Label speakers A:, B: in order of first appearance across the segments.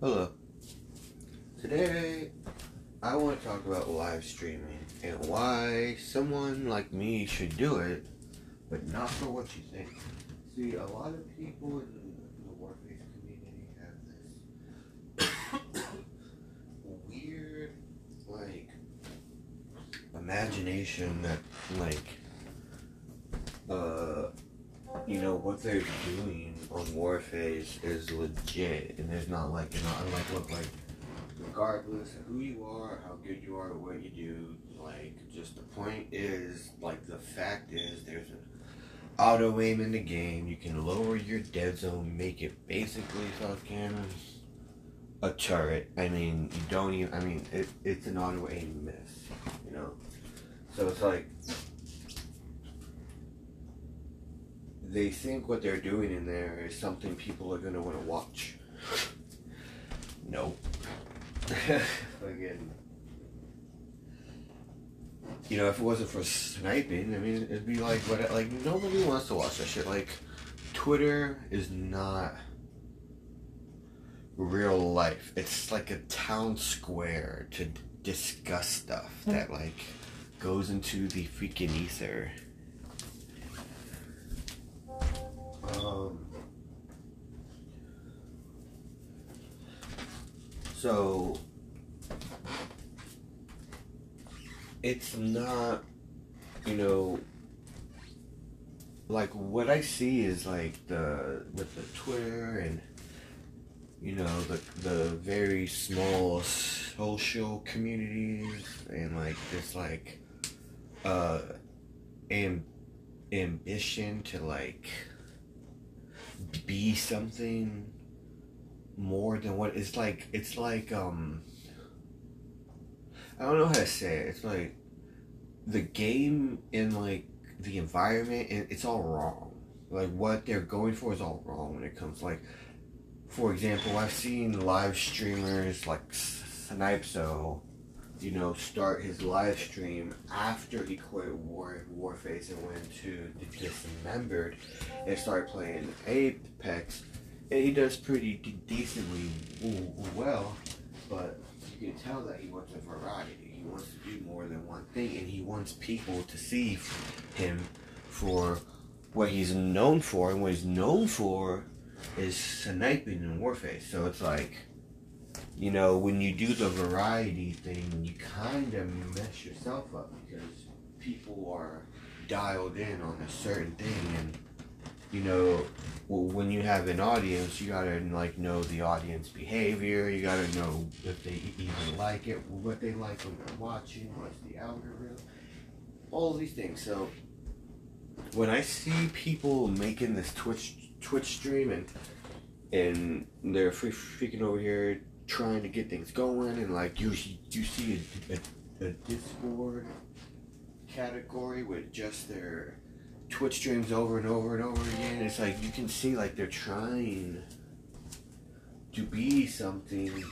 A: Hello. Today, I want to talk about live streaming and why someone like me should do it, but not for what you think. See, a lot of people in the Warface community have this weird, like, imagination that, like, you know what they're doing on Warface is legit, and there's not like you know, unlike what like regardless of who you are, how good you are, what you do, like just the point is like the fact is there's an auto aim in the game. You can lower your dead zone, make it basically cannon, a turret. I mean, you don't even. I mean, it, it's an auto aim miss, you know. So it's like they think what they're doing in there is something people are gonna want to watch. No. Again, you know, if it wasn't for sniping, I mean, it'd be like what? Like nobody wants to watch that shit. Like, Twitter is not real life. It's like a town square to discuss stuff that like goes into the freaking ether. So it's not, you know, like what I see is like the with the Twitter and you know the the very small social communities and like this like uh am ambition to like be something more than what it's like it's like um I don't know how to say it. It's like the game and like the environment and it's all wrong. Like what they're going for is all wrong when it comes like for example, I've seen live streamers like Snipso, you know, start his live stream after he quit War Warface and went to the Dismembered and started playing Apex. And he does pretty de- decently well, but you can tell that he wants a variety. He wants to do more than one thing, and he wants people to see him for what he's known for, and what he's known for is sniping in Warface. So it's like, you know, when you do the variety thing, you kind of mess yourself up because people are dialed in on a certain thing, and you know, when you have an audience, you gotta like know the audience behavior. You gotta know if they even like it, what they like when they're watching, what's the algorithm, all these things. So when I see people making this Twitch Twitch stream and and they're freaking over here trying to get things going, and like you you see a, a, a Discord category with just their Twitch streams over and over and over again. It's like you can see like they're trying to be something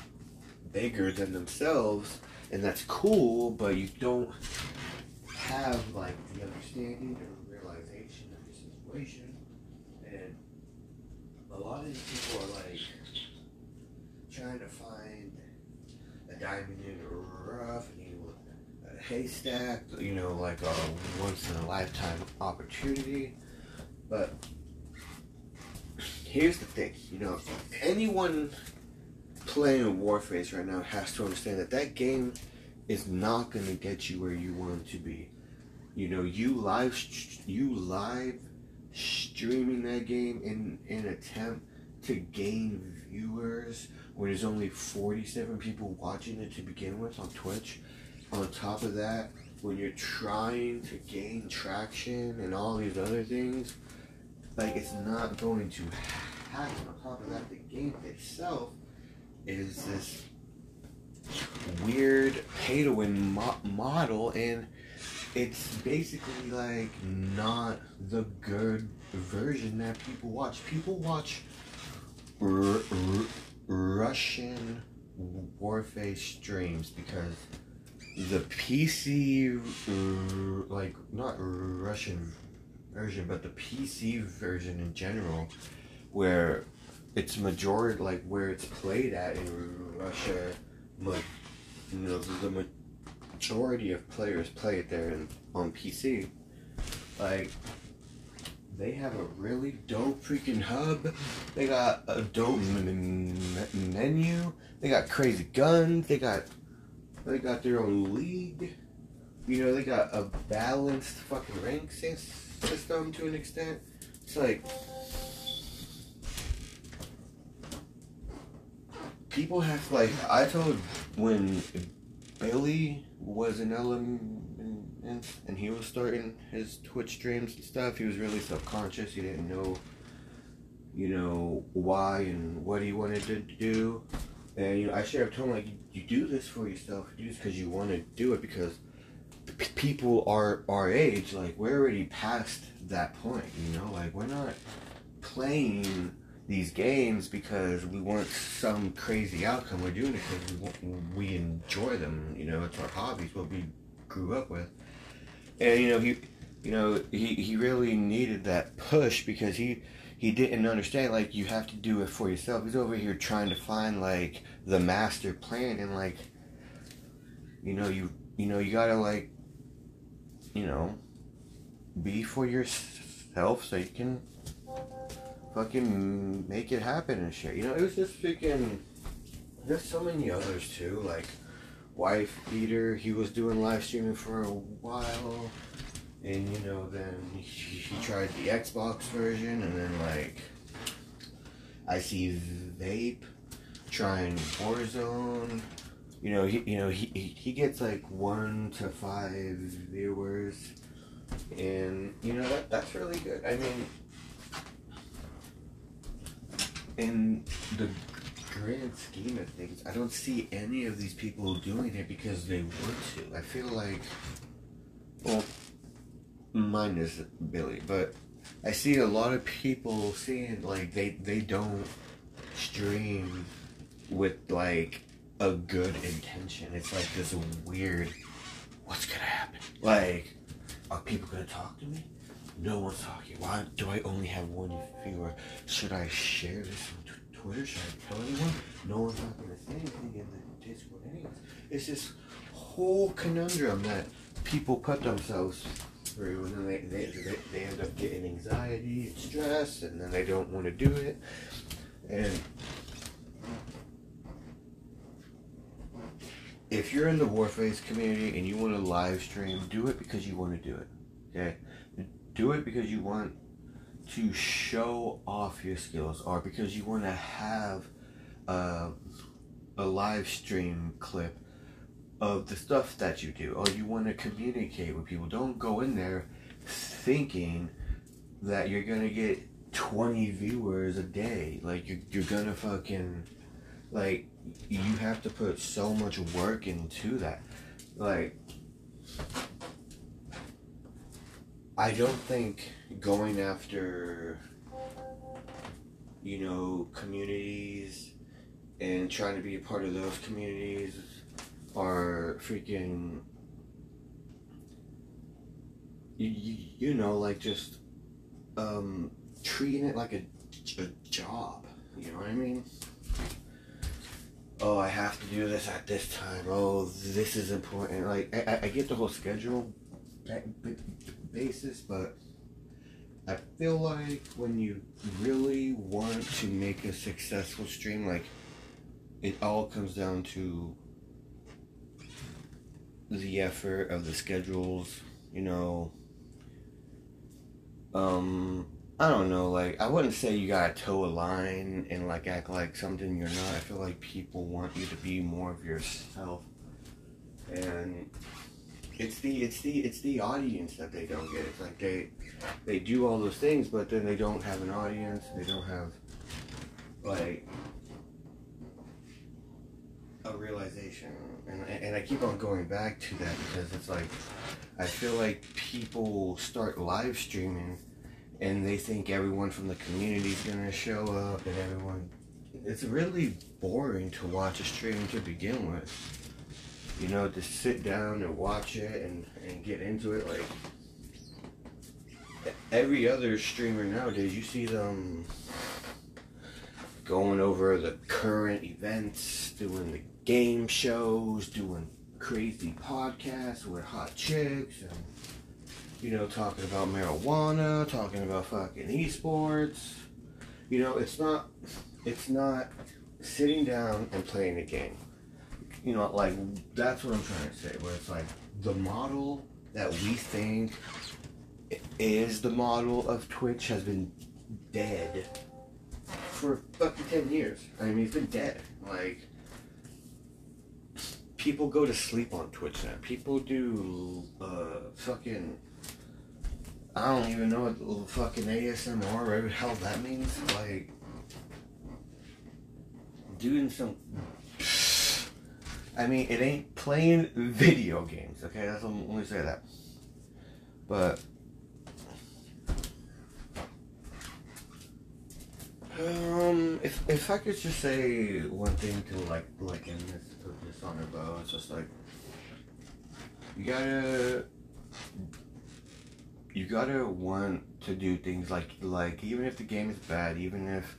A: bigger than themselves, and that's cool. But you don't have like the understanding or realization of the situation, and a lot of these people are like trying to find a diamond in the rough, and you a haystack, you know, like a once in a lifetime opportunity. But here's the thing, you know, anyone playing Warface right now has to understand that that game is not going to get you where you want to be. You know, you live you live streaming that game in in an attempt to gain viewers when there's only 47 people watching it to begin with on Twitch on top of that, when you're trying to gain traction and all these other things, like it's not going to happen. On top of that, the game itself is this weird pay to win mo- model, and it's basically like not the good version that people watch. People watch r- r- Russian Warface streams because the PC, like not Russian version, but the PC version in general, where it's majority like where it's played at in Russia. Ma- you know, the, majority of players play it there in, on PC. Like, they have a really dope freaking hub. They got a dope menu. They got crazy guns. They got they got their own league. You know, they got a balanced fucking rank system to an extent. It's like people have like I told when Billy was in element and he was starting his Twitch streams and stuff. He was really subconscious. He didn't know, you know, why and what he wanted to do. And you know, I should have told him like, you do this for yourself. You do this because you want to do it because p- people are our age. Like we're already past that point. You know, like we're not playing these games because we want some crazy outcome. We're doing it because we, want, we enjoy them. You know, it's our hobbies, what we grew up with. And you know, he, you know, he, he really needed that push because he he didn't understand like you have to do it for yourself. He's over here trying to find like the master plan and like, you know, you you know you gotta like, you know, be for yourself so you can fucking make it happen and shit. You know, it was just freaking. There's so many others too, like Wife Beater. He was doing live streaming for a while, and you know, then he, he tried the Xbox version, and then like I see Vape trying Warzone. You know, he you know he he, gets like one to five viewers, and you know that that's really good. I mean in the grand scheme of things, I don't see any of these people doing it because they want to. I feel like, well, mine is Billy, but I see a lot of people seeing like they they don't stream with like a good intention. It's like this weird. What's gonna happen? Like, are people gonna talk to me? No one's talking. Why do I only have one viewer? Should I share this on t- Twitter? Should I tell anyone? No one's not to say anything in the Discord anyways. It's this whole conundrum that people put themselves through and then they, they, they, they end up getting anxiety and stress and then they don't want to do it. And if you're in the Warface community and you want to live stream, do it because you want to do it. Okay? do it because you want to show off your skills or because you want to have a, a live stream clip of the stuff that you do. Or you want to communicate with people. Don't go in there thinking that you're gonna get 20 viewers a day. Like you're, you're gonna fucking like you have to put so much work into that. Like I don't think going after, you know, communities and trying to be a part of those communities are freaking, you, you, you know, like just um, treating it like a, a job. You know what I mean? Oh, I have to do this at this time. Oh, this is important. Like, I, I get the whole schedule basis, but I feel like when you really want to make a successful stream, like it all comes down to the effort of the schedules, you know. Um, I don't know, like I wouldn't say you gotta toe a line and like act like something you're not. I feel like people want you to be more of yourself. And it's the it's the it's the audience that they don't get. It's like they they do all those things, but then they don't have an audience. They don't have like a realization, and and I keep on going back to that because it's like I feel like people start live streaming, and they think everyone from the community is gonna show up, and everyone. It's really boring to watch a stream to begin with you know, to sit down and watch it and, and get into it. Like every other streamer nowadays, you see them going over the current events, doing the game shows, doing crazy podcasts with hot chicks, and you know, talking about marijuana, talking about fucking esports. You know, it's not, it's not sitting down and playing a game. You know, like that's what I'm trying to say. Where it's like the model that we think is the model of Twitch has been dead for fucking 10 years. I mean, it's been dead. Like, people go to sleep on Twitch now. People do, uh, fucking, I don't even know what fucking ASMR, or whatever the hell that means. Like, doing some, I mean, it ain't playing video games, okay? That's, let me say that. But, Um, if if I could just say one thing to like like in this this on a bow, it's just like you gotta you gotta want to do things like like even if the game is bad, even if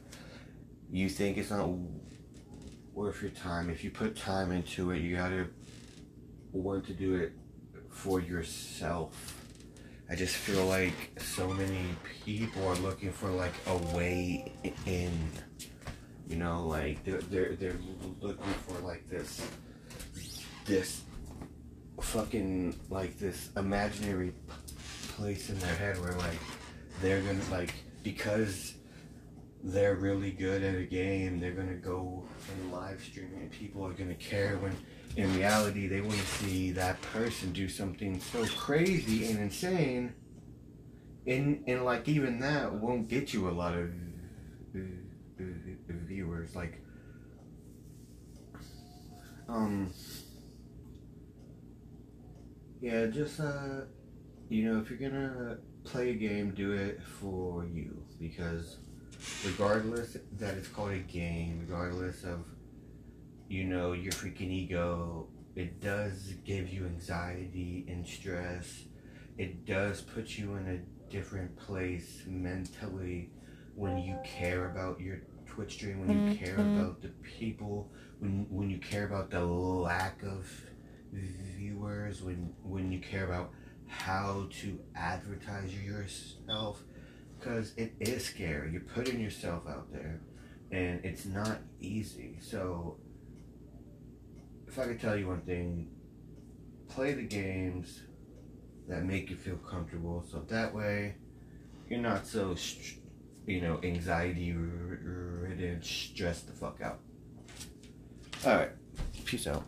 A: you think it's not worth your time, if you put time into it, you gotta want to do it for yourself I just feel like so many people are looking for like a way in. You know, like they're they're they're looking for like this this fucking like this imaginary place in their head where like they're gonna like because they're really good at a game, they're gonna go and live stream and people are gonna care when in reality, they want to see that person do something so crazy and insane. And, and like even that won't get you a lot of viewers. Like, um, yeah, just, uh, you know, if you're gonna play a game, do it for you. Because regardless that it's called a game, regardless of you know, your freaking ego, it does give you anxiety and stress. It does put you in a different place mentally when you care about your Twitch stream, when you mm-hmm. care about the people, when when you care about the lack of viewers, when when you care about how to advertise yourself because it is scary. You're putting yourself out there and it's not easy. So if I could tell you one thing, play the games that make you feel comfortable. So that way, you're not so, you know, anxiety ridden, stressed the fuck out. All right, peace out.